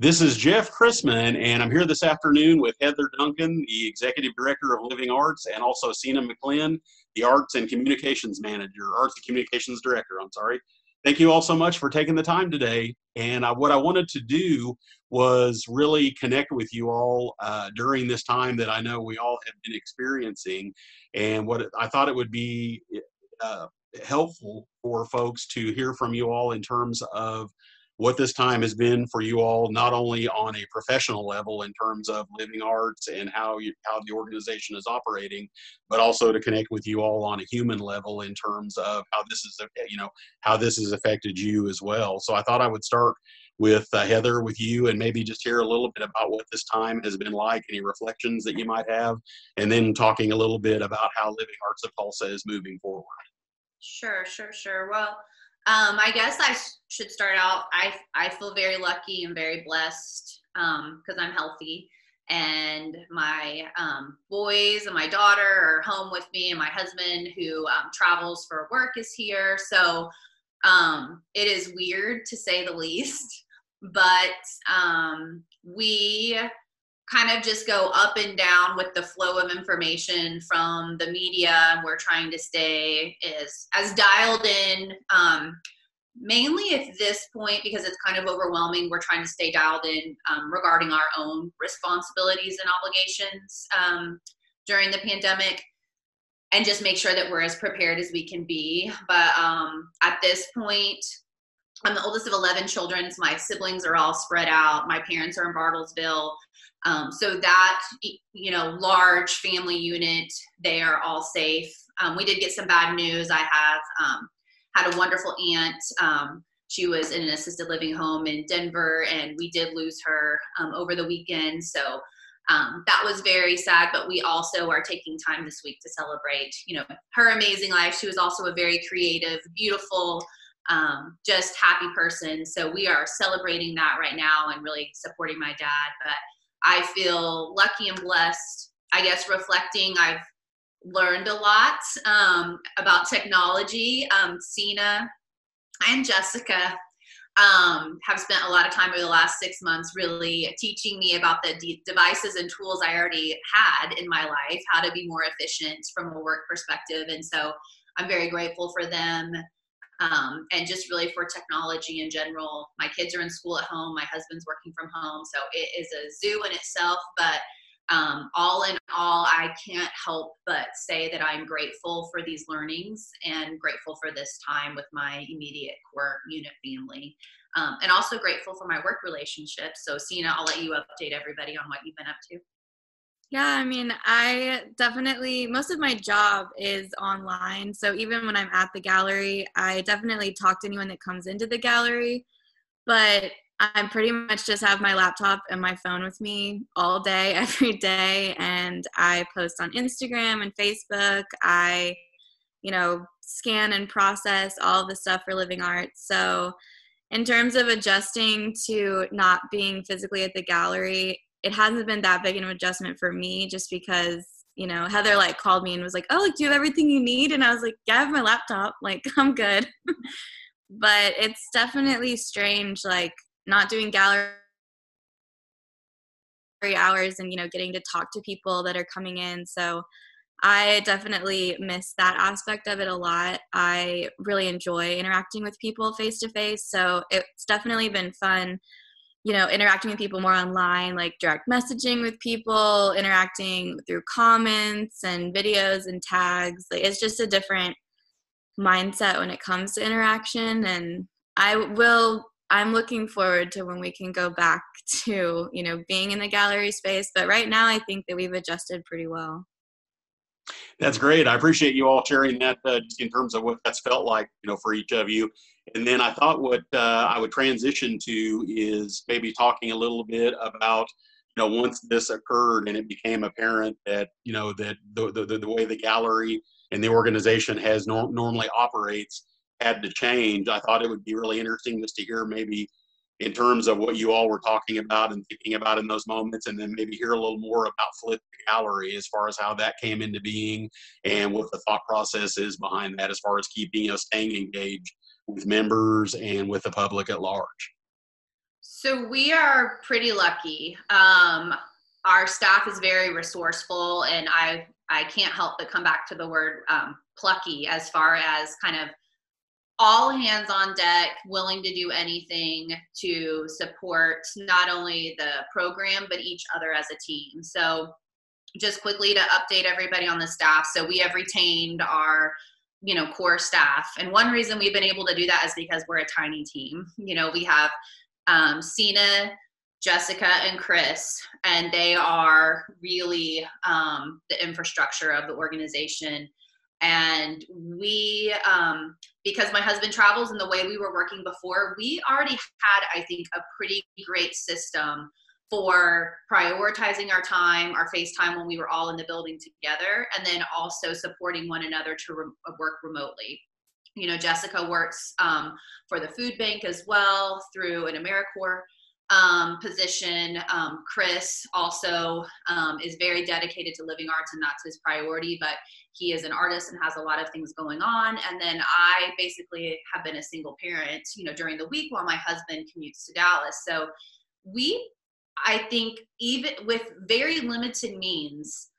This is Jeff Chrisman, and I'm here this afternoon with Heather Duncan, the Executive Director of Living Arts, and also Sina McLean, the Arts and Communications Manager, Arts and Communications Director, I'm sorry. Thank you all so much for taking the time today. And I, what I wanted to do was really connect with you all uh, during this time that I know we all have been experiencing. And what I thought it would be uh, helpful for folks to hear from you all in terms of what this time has been for you all, not only on a professional level in terms of living arts and how you, how the organization is operating, but also to connect with you all on a human level in terms of how this is, you know, how this has affected you as well. So I thought I would start with uh, Heather, with you, and maybe just hear a little bit about what this time has been like, any reflections that you might have, and then talking a little bit about how Living Arts of Tulsa is moving forward. Sure, sure, sure. Well, um, I guess I should start out. I I feel very lucky and very blessed because um, I'm healthy, and my um, boys and my daughter are home with me, and my husband, who um, travels for work, is here. So um, it is weird to say the least, but um, we kind of just go up and down with the flow of information from the media. We're trying to stay as as dialed in. Um, mainly at this point because it's kind of overwhelming. We're trying to stay dialed in um, regarding our own responsibilities and obligations um, during the pandemic. And just make sure that we're as prepared as we can be. But um, at this point, I'm the oldest of 11 children. So my siblings are all spread out. My parents are in Bartlesville. Um, so that you know large family unit, they are all safe. Um, we did get some bad news. I have um, had a wonderful aunt. Um, she was in an assisted living home in Denver, and we did lose her um, over the weekend. So um, that was very sad. But we also are taking time this week to celebrate, you know, her amazing life. She was also a very creative, beautiful um, just happy person. So we are celebrating that right now and really supporting my dad. But I feel lucky and blessed. I guess reflecting, I've learned a lot um, about technology. Um, Sina and Jessica um, have spent a lot of time over the last six months really teaching me about the de- devices and tools I already had in my life, how to be more efficient from a work perspective. And so I'm very grateful for them um, and just really for technology in general. My kids are in school at home, my husband's working from home, so it is a zoo in itself. But um, all in all, I can't help but say that I'm grateful for these learnings and grateful for this time with my immediate core unit family. Um, and also grateful for my work relationships. So, Sina, I'll let you update everybody on what you've been up to. Yeah, I mean, I definitely, most of my job is online. So even when I'm at the gallery, I definitely talk to anyone that comes into the gallery. But I pretty much just have my laptop and my phone with me all day, every day. And I post on Instagram and Facebook. I, you know, scan and process all the stuff for living arts. So, in terms of adjusting to not being physically at the gallery, it hasn't been that big of an adjustment for me just because you know heather like called me and was like oh like do you have everything you need? And i was like yeah i have my laptop. Like i'm good. But it's definitely strange like not doing gallery hours and you know getting to talk to people that are coming in. So i definitely miss that aspect of it a lot. I really enjoy interacting with people face to face. So it's definitely been fun you know interacting with people more online like direct messaging with people interacting through comments and videos and tags. Like it's just a different mindset when it comes to interaction and i will i'm looking forward to when we can go back to you know being in the gallery space but right now i think that we've adjusted pretty well that's great. I appreciate you all sharing that uh, in terms of what that's felt like, you know, for each of you. And then I thought what uh, I would transition to is maybe talking a little bit about, you know, once this occurred and it became apparent that, you know, that the, the, the way the gallery and the organization has nor- normally operates had to change. I thought it would be really interesting just to hear maybe in terms of what you all were talking about and thinking about in those moments, and then maybe hear a little more about Flip Gallery as far as how that came into being and what the thought process is behind that as far as keeping you know staying engaged with members and with the public at large. So we are pretty lucky. Um, our staff is very resourceful, and I I can't help but come back to the word um, plucky as far as kind of all hands on deck, willing to do anything to support not only the program but each other as a team. So just quickly to update everybody on the staff. So we have retained our you know core staff and one reason we've been able to do that is because we're a tiny team you know we have um, Sina, Jessica, and Chris, and they are really um, the infrastructure of the organization. And we, um, because my husband travels and the way we were working before, we already had, I think, a pretty great system for prioritizing our time, our face time when we were all in the building together, and then also supporting one another to re- work remotely. You know, Jessica works um, for the food bank as well through an AmeriCorps um, position. Um, Chris also um, is very dedicated to living arts, and that's his priority. But he is an artist and has a lot of things going on. And then I basically have been a single parent, you know, during the week while my husband commutes to Dallas. So we, I think, even with very limited means,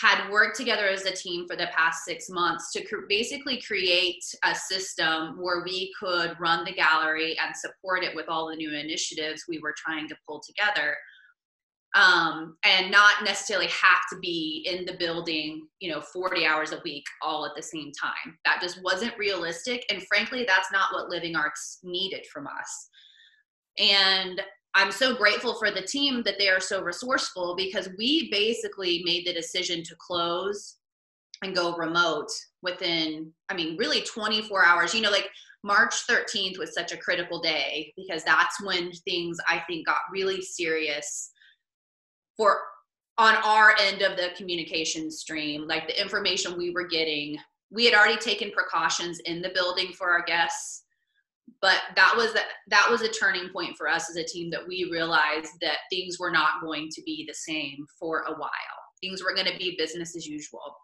had worked together as a team for the past six months to cr- basically create a system where we could run the gallery and support it with all the new initiatives we were trying to pull together. Um, and not necessarily have to be in the building you know 40 hours a week all at the same time. That just wasn't realistic and frankly that's not what living arts needed from us. And I'm so grateful for the team that they are so resourceful because we basically made the decision to close and go remote within, I mean, really 24 hours. You know, like March 13th was such a critical day because that's when things I think got really serious for on our end of the communication stream, like the information we were getting. We had already taken precautions in the building for our guests but that was a, that was a turning point for us as a team that we realized that things were not going to be the same for a while. Things were going to be business as usual.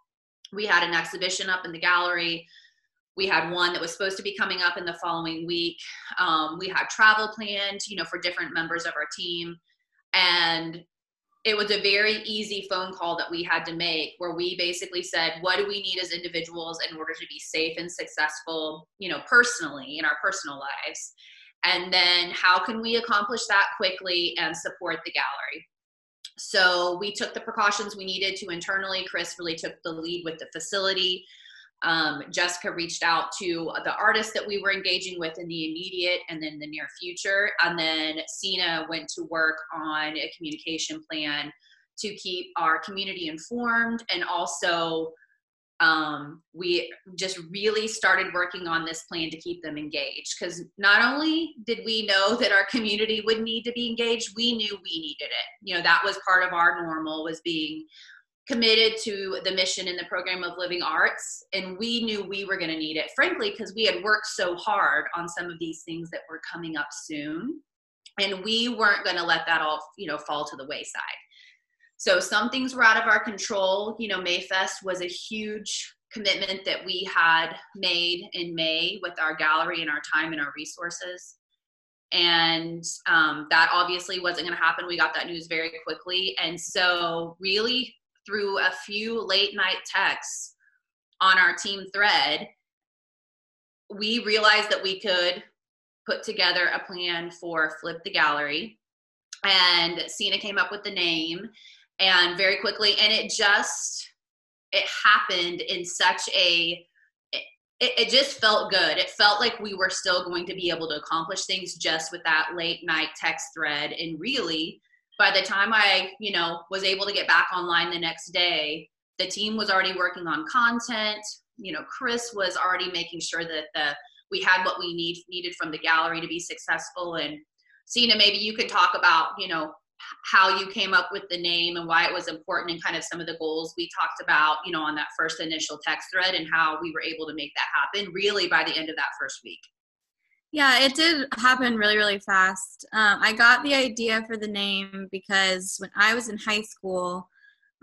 We had an exhibition up in the gallery. We had one that was supposed to be coming up in the following week. Um, we had travel planned you know for different members of our team. And it was a very easy phone call that we had to make where we basically said what do we need as individuals in order to be safe and successful you know personally in our personal lives? And then how can we accomplish that quickly and support the gallery? So we took the precautions we needed to internally. Chris really took the lead with the facility um, Jessica reached out to the artists that we were engaging with in the immediate and then the near future. And then Sina went to work on a communication plan to keep our community informed. And also um, we just really started working on this plan to keep them engaged. Because not only did we know that our community would need to be engaged we knew we needed it. You know that was part of our normal was being committed to the mission in the program of living arts and we knew we were going to need it frankly because we had worked so hard on some of these things that were coming up soon and we weren't going to let that all you know fall to the wayside. So some things were out of our control. You know mayfest was a huge commitment that we had made in may with our gallery and our time and our resources. And um, that obviously wasn't going to happen. We got that news very quickly. And so really through a few late night texts on our team thread, we realized that we could put together a plan for Flip the Gallery. And Sina came up with the name and very quickly, and it just it happened in such a it, it just felt good. It felt like we were still going to be able to accomplish things just with that late night text thread. And really, by the time I, you know, was able to get back online the next day, the team was already working on content. You know, Chris was already making sure that the we had what we need needed from the gallery to be successful. And Sina, maybe you can talk about, you know, how you came up with the name and why it was important and kind of some of the goals we talked about, you know, on that first initial text thread and how we were able to make that happen really by the end of that first week. Yeah, it did happen really, really fast. Um, I got the idea for the name because when I was in high school,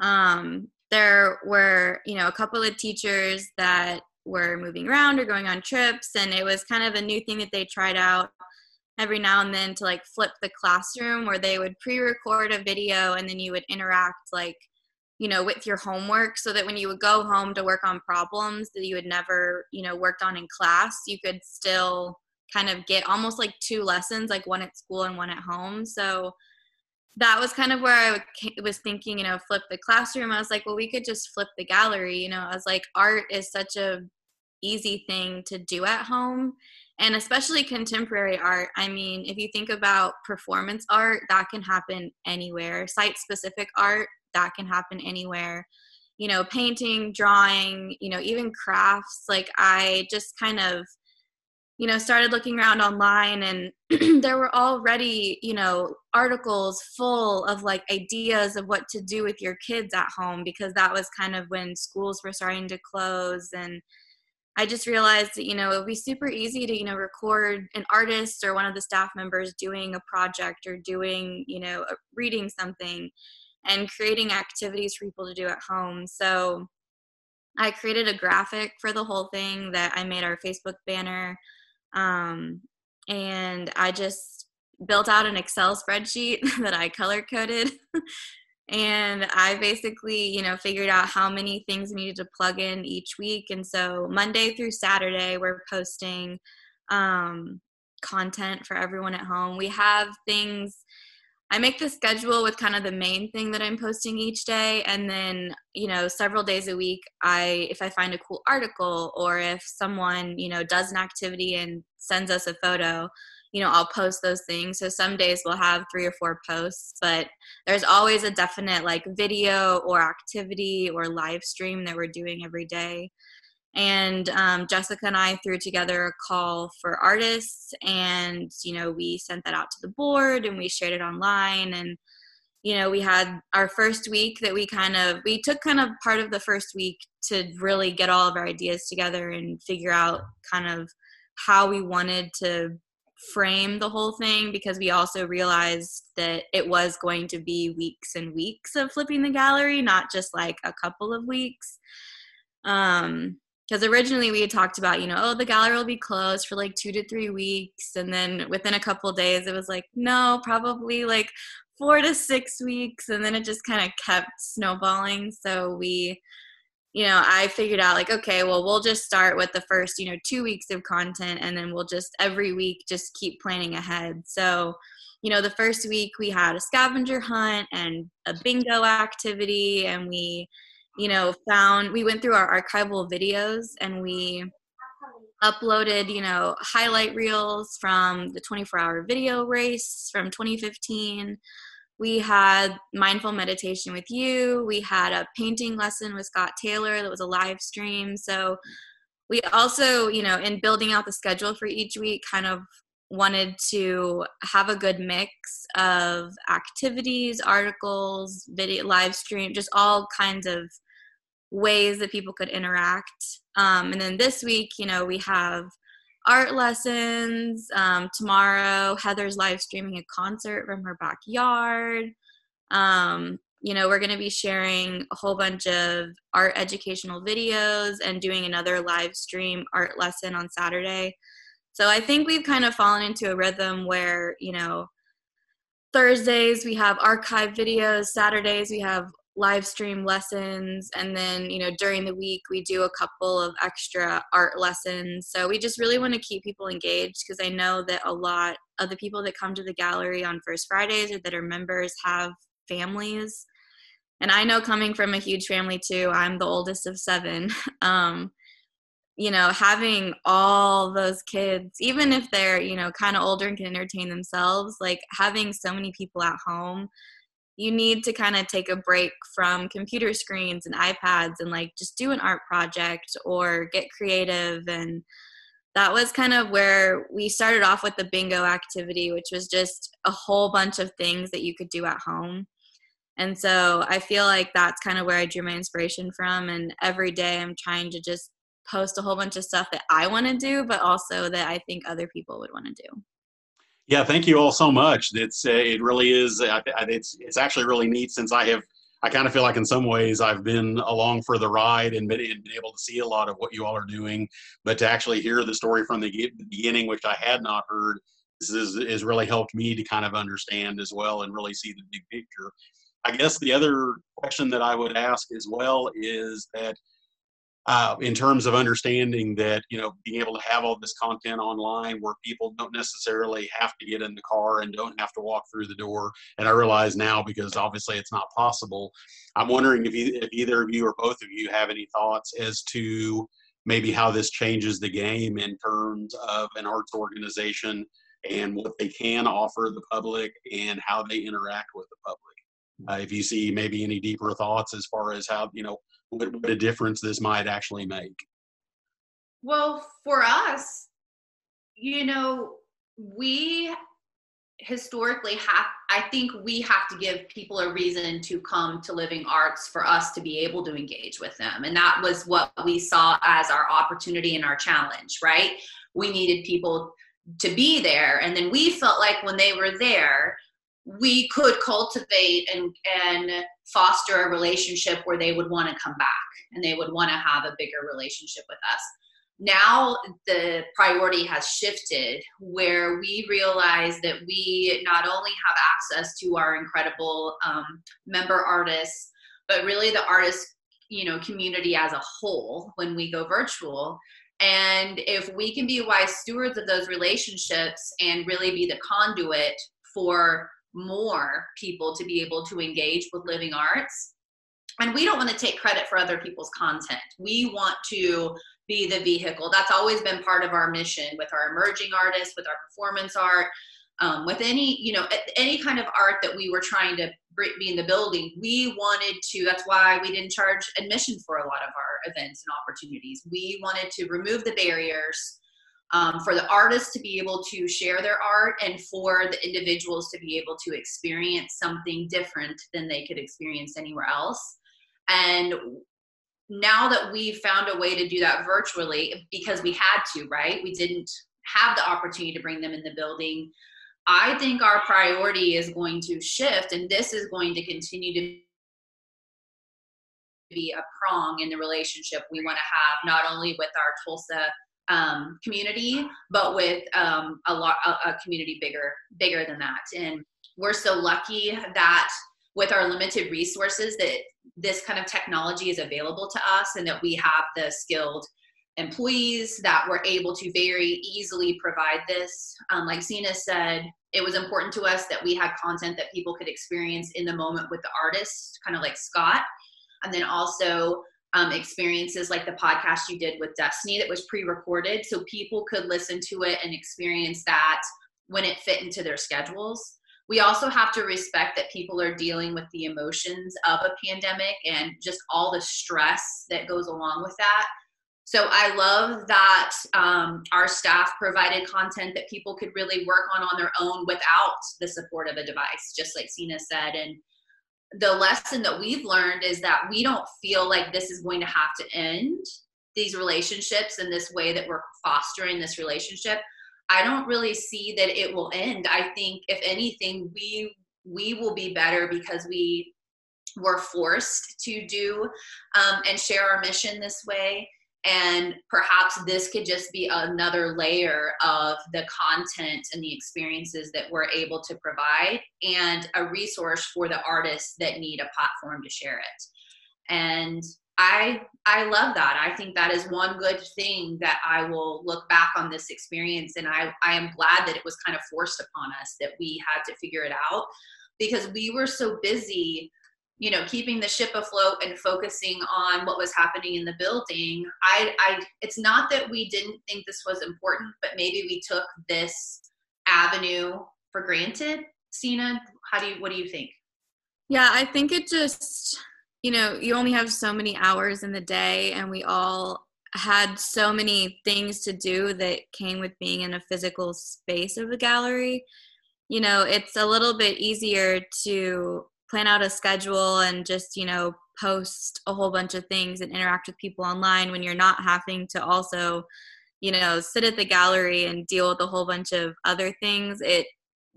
um, there were, you know, a couple of teachers that were moving around or going on trips, and it was kind of a new thing that they tried out. every now and then to like flip the classroom where they would pre-record a video and then you would interact like you know with your homework so that when you would go home to work on problems that you had never you know worked on in class you could still kind of get almost like two lessons like one at school and one at home so that was kind of where I was thinking, you know, flip the classroom. I was like, well, we could just flip the gallery. You know, I was like, art is such a easy thing to do at home and especially contemporary art i mean if you think about performance art that can happen anywhere site specific art that can happen anywhere you know painting drawing you know even crafts like i just kind of you know started looking around online and there were already you know articles full of like ideas of what to do with your kids at home because that was kind of when schools were starting to close and I just realized that, you know, it would be super easy to, you know, record an artist or one of the staff members doing a project or doing, you know, reading something and creating activities for people to do at home. So I created a graphic for the whole thing that I made our Facebook banner. Um, and I just built out an Excel spreadsheet that I color coded. And i basically you know figured out how many things we needed to plug in each week. And so monday through saturday we're posting um, content for everyone at home. We have things i make the schedule with kind of the main thing that i'm posting each day and then you know several days a week i if i find a cool article or if someone you know does an activity and sends us a photo you know, I'll post those things. So some days we'll have three or four posts, but there's always a definite like video or activity or live stream that we're doing every day. And um, Jessica and I threw together a call for artists, and you know, we sent that out to the board and we shared it online. And you know, we had our first week that we kind of we took kind of part of the first week to really get all of our ideas together and figure out kind of how we wanted to frame the whole thing because we also realized that it was going to be weeks and weeks of flipping the gallery, not just like a couple of weeks. Um, because originally we had talked about, you know, oh, the gallery will be closed for like two to three weeks. And then within a couple days, it was like, no, probably like four to six weeks. And then it just kind of kept snowballing. So we you know, I figured out like, okay, well, we'll just start with the first, you know, two weeks of content and then we'll just every week just keep planning ahead. So, you know, the first week we had a scavenger hunt and a bingo activity and we, you know, found, we went through our archival videos and we uploaded, you know, highlight reels from the 24 hour video race from 2015 we had mindful meditation with you. We had a painting lesson with scott taylor that was a live stream. So we also you know in building out the schedule for each week kind of wanted to have a good mix of activities articles video live stream just all kinds of ways that people could interact um, and then this week you know we have art lessons. Um, tomorrow, Heather's live streaming a concert from her backyard. Um, you know, we're going to be sharing a whole bunch of art educational videos and doing another live stream art lesson on Saturday. So I think we've kind of fallen into a rhythm where, you know, Thursdays we have archive videos, Saturdays we have live stream lessons and then you know during the week we do a couple of extra art lessons. So we just really want to keep people engaged because i know that a lot of the people that come to the gallery on first fridays or that are members have families. And i know coming from a huge family too i'm the oldest of seven. Um, you know having all those kids even if they're you know kind of older and can entertain themselves like having so many people at home you need to kind of take a break from computer screens and iPads and like just do an art project or get creative. And that was kind of where we started off with the bingo activity which was just a whole bunch of things that you could do at home. And so i feel like that's kind of where i drew my inspiration from and every day i'm trying to just post a whole bunch of stuff that i want to do but also that i think other people would want to do yeah, thank you all so much. It's uh, it really is. Uh, it's it's actually really neat since I have. I kind of feel like in some ways I've been along for the ride and been, and been able to see a lot of what you all are doing, but to actually hear the story from the beginning, which I had not heard, this is, has really helped me to kind of understand as well and really see the big picture. I guess the other question that I would ask as well is that uh, in terms of understanding that you know being able to have all this content online where people don't necessarily have to get in the car and don't have to walk through the door. And i realize now because obviously it's not possible. I'm wondering if, you, if either of you or both of you have any thoughts as to maybe how this changes the game in terms of an arts organization and what they can offer the public and how they interact with the public uh, if you see maybe any deeper thoughts as far as how you know what, what a difference this might actually make. Well, for us, you know, we historically have i think we have to give people a reason to come to living arts for us to be able to engage with them. And that was what we saw as our opportunity and our challenge right? We needed people to be there. And then we felt like when they were there we could cultivate and and foster a relationship where they would want to come back and they would want to have a bigger relationship with us. Now the priority has shifted where we realize that we not only have access to our incredible um, member artists but really the artist you know community as a whole when we go virtual. And if we can be wise stewards of those relationships and really be the conduit for more people to be able to engage with living arts. And we don't want to take credit for other people's content. We want to be the vehicle. That's always been part of our mission with our emerging artists, with our performance art, um, with any, you know, any kind of art that we were trying to be in the building. We wanted to, that's why we didn't charge admission for a lot of our events and opportunities. We wanted to remove the barriers um, for the artists to be able to share their art and for the individuals to be able to experience something different than they could experience anywhere else. And now that we've found a way to do that virtually because we had to, right? We didn't have the opportunity to bring them in the building. I think our priority is going to shift, and this is going to continue to be a prong in the relationship we want to have, not only with our Tulsa um, community, but with um, a lot a, a community bigger bigger than that. And we're so lucky that with our limited resources that this kind of technology is available to us and that we have the skilled employees that were able to very easily provide this. Um, like Sina said, it was important to us that we had content that people could experience in the moment with the artist, kind of like Scott. And then also um, experiences like the podcast you did with Destiny that was pre recorded so people could listen to it and experience that when it fit into their schedules. We also have to respect that people are dealing with the emotions of a pandemic and just all the stress that goes along with that. So I love that um, our staff provided content that people could really work on on their own without the support of a device, just like Sina said. And the lesson that we've learned is that we don't feel like this is going to have to end these relationships in this way that we're fostering this relationship. I don't really see that it will end. I think if anything we we will be better because we were forced to do um, and share our mission this way and perhaps this could just be another layer of the content and the experiences that we're able to provide and a resource for the artists that need a platform to share it. And i i love that. I think that is one good thing that i will look back on this experience and i i am glad that it was kind of forced upon us that we had to figure it out because we were so busy you know keeping the ship afloat and focusing on what was happening in the building i i it's not that we didn't think this was important but maybe we took this avenue for granted. Sina how do you what do you think? Yeah i think it just you know you only have so many hours in the day and we all had so many things to do that came with being in a physical space of a gallery. You know it's a little bit easier to plan out a schedule and just you know post a whole bunch of things and interact with people online when you're not having to also you know sit at the gallery and deal with a whole bunch of other things. It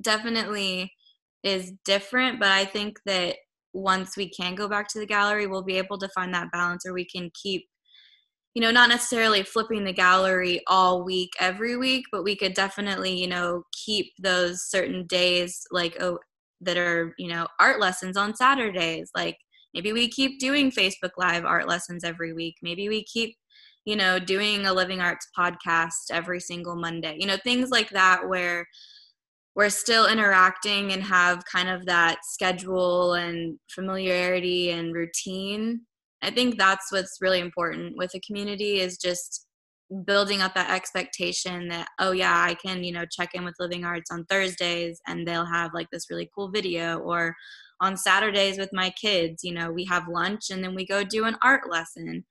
definitely is different but i think that once we can go back to the gallery we'll be able to find that balance or we can keep you know, not necessarily flipping the gallery all week, every week, but we could definitely, you know, keep those certain days like oh that are, you know, art lessons on Saturdays. Like maybe we keep doing Facebook Live art lessons every week. Maybe we keep, you know, doing a living arts podcast every single Monday. You know, things like that where we're still interacting and have kind of that schedule and familiarity and routine I think that's what's really important with a community is just building up that expectation that oh yeah i can you know check in with living arts on thursdays and they'll have like this really cool video. Or on saturdays with my kids you know we have lunch and then we go do an art lesson.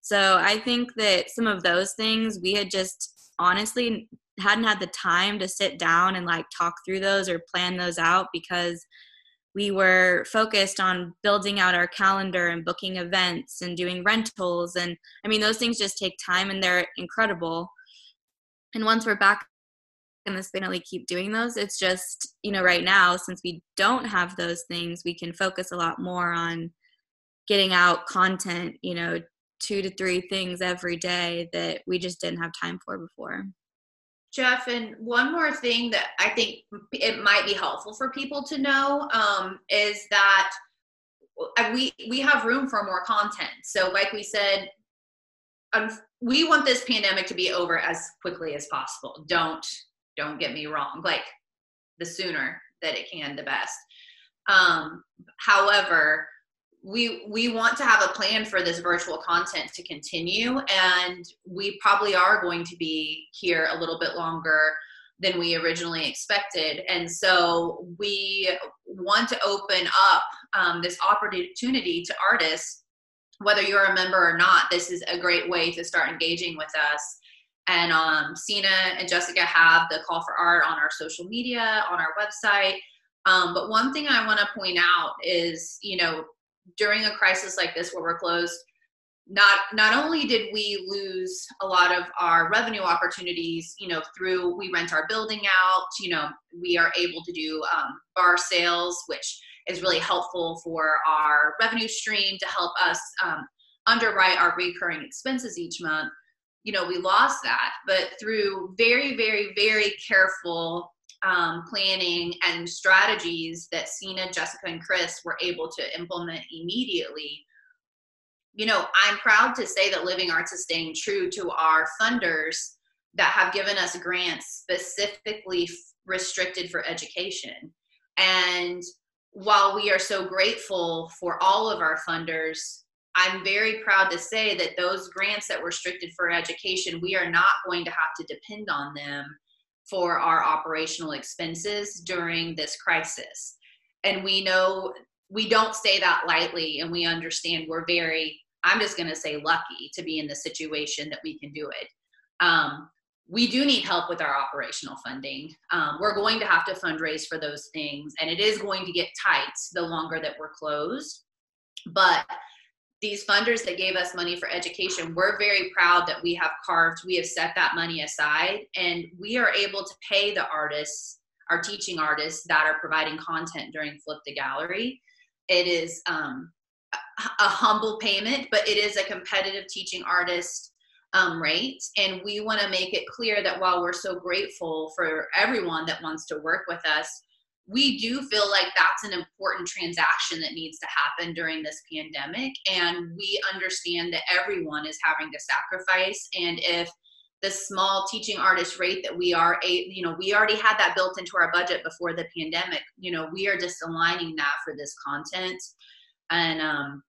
So i think that some of those things we had just honestly hadn't had the time to sit down and like talk through those or plan those out because we were focused on building out our calendar and booking events and doing rentals. And i mean those things just take time and they're incredible. And once we're back in the spinelli keep doing those. It's just you know right now since we don't have those things we can focus a lot more on getting out content you know two to three things every day that we just didn't have time for before Jeff, and one more thing that I think it might be helpful for people to know um, is that we we have room for more content. So, like we said, um, we want this pandemic to be over as quickly as possible. Don't don't get me wrong. Like the sooner that it can, the best. Um, however, we we want to have a plan for this virtual content to continue and we probably are going to be here a little bit longer than we originally expected and so we want to open up um, this opportunity to artists whether you're a member or not this is a great way to start engaging with us and um, Sina and Jessica have the call for art on our social media, on our website. Um, but one thing I want to point out is, you know, during a crisis like this where we're closed not not only did we lose a lot of our revenue opportunities you know through we rent our building out you know we are able to do um, bar sales which is really helpful for our revenue stream to help us um, underwrite our recurring expenses each month. You know we lost that but through very very very careful um, planning and strategies that Sina, Jessica, and Chris were able to implement immediately. You know, I'm proud to say that Living Arts is staying true to our funders that have given us grants specifically restricted for education. And while we are so grateful for all of our funders, I'm very proud to say that those grants that were restricted for education, we are not going to have to depend on them for our operational expenses during this crisis. And we know we don't say that lightly, and we understand we're very, I'm just going to say, lucky to be in the situation that we can do it. Um, we do need help with our operational funding. Um, we're going to have to fundraise for those things, and it is going to get tight the longer that we're closed. But these funders that gave us money for education, we're very proud that we have carved, we have set that money aside, and we are able to pay the artists, our teaching artists that are providing content during Flip the Gallery. It is um, a humble payment, but it is a competitive teaching artist um, rate. And we want to make it clear that while we're so grateful for everyone that wants to work with us, we do feel like that's an important transaction that needs to happen during this pandemic. And we understand that everyone is having to sacrifice. And if the small teaching artist rate that we are a you know we already had that built into our budget before the pandemic you know we are just aligning that for this content and um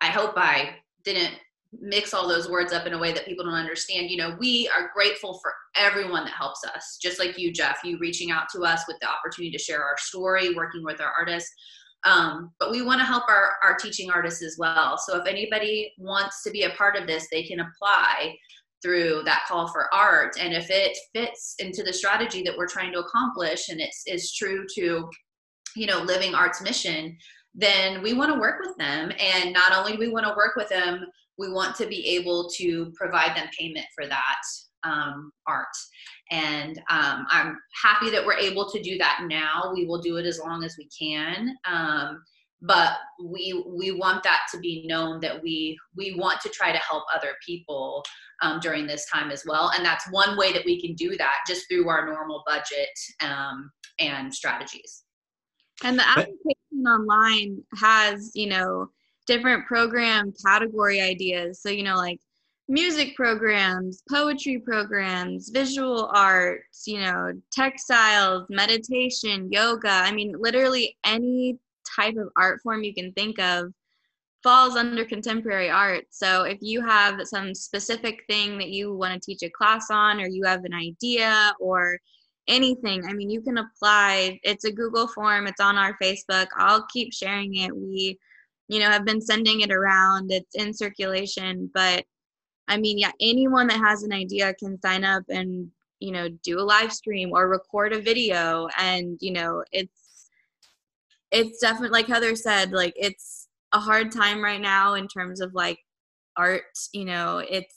i hope i didn't mix all those words up in a way that people don't understand. You know, we are grateful for everyone that helps us, just like you, Jeff, you reaching out to us with the opportunity to share our story, working with our artists. Um, but we want to help our, our teaching artists as well. So if anybody wants to be a part of this, they can apply through that call for art. And if it fits into the strategy that we're trying to accomplish and it's is true to, you know, living arts mission, then we want to work with them. And not only do we want to work with them, we want to be able to provide them payment for that um, art. And um, I'm happy that we're able to do that now. We will do it as long as we can. Um, but we we want that to be known that we we want to try to help other people um, during this time as well and that's one way that we can do that just through our normal budget um, and strategies and the application online has you know different program category ideas so you know like music programs poetry programs visual arts you know textiles meditation yoga i mean literally any type of art form you can think of falls under contemporary art. So if you have some specific thing that you want to teach a class on, or you have an idea, or anything, I mean, you can apply. It's a Google form, it's on our Facebook. I'll keep sharing it. We, you know, have been sending it around, it's in circulation. But I mean, yeah, anyone that has an idea can sign up and, you know, do a live stream or record a video. And, you know, it's, it's definitely like Heather said, like it's a hard time right now in terms of like art, you know, it's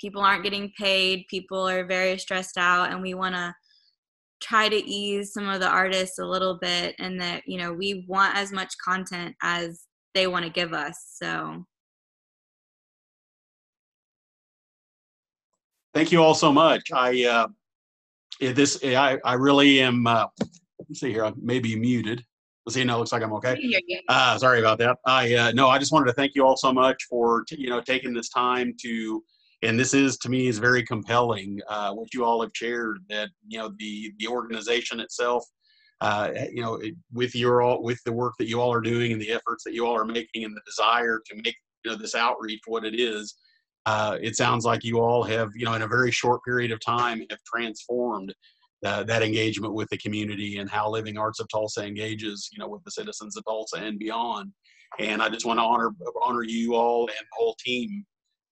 people aren't getting paid, people are very stressed out and we want to try to ease some of the artists a little bit and that, you know, we want as much content as they want to give us. So Thank you all so much. I uh this I I really am uh let's see here, I may be muted. Let's See, no, looks like I'm okay. Uh, sorry about that. I uh, no, I just wanted to thank you all so much for t- you know taking this time to, and this is to me is very compelling. Uh, what you all have shared that you know the the organization itself, uh, you know, it, with your all with the work that you all are doing and the efforts that you all are making and the desire to make you know this outreach what it is. Uh, it sounds like you all have you know in a very short period of time have transformed uh, that engagement with the community and how Living Arts of Tulsa engages, you know, with the citizens of Tulsa and beyond. And I just want to honor honor you all and the whole team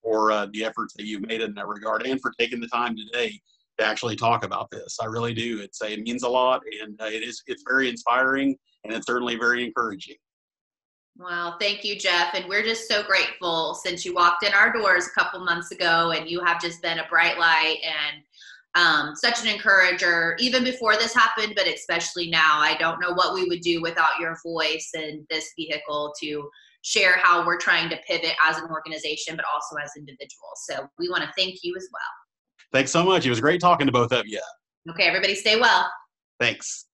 for uh, the efforts that you've made in that regard and for taking the time today to actually talk about this. I really do. It's a it means a lot, and uh, it is it's very inspiring and it's certainly very encouraging. Well, thank you, Jeff. And we're just so grateful since you walked in our doors a couple months ago and you have just been a bright light and um, such an encourager, even before this happened, but especially now. I don't know what we would do without your voice and this vehicle to share how we're trying to pivot as an organization, but also as individuals. So we want to thank you as well. Thanks so much. It was great talking to both of you. Okay, everybody stay well. Thanks.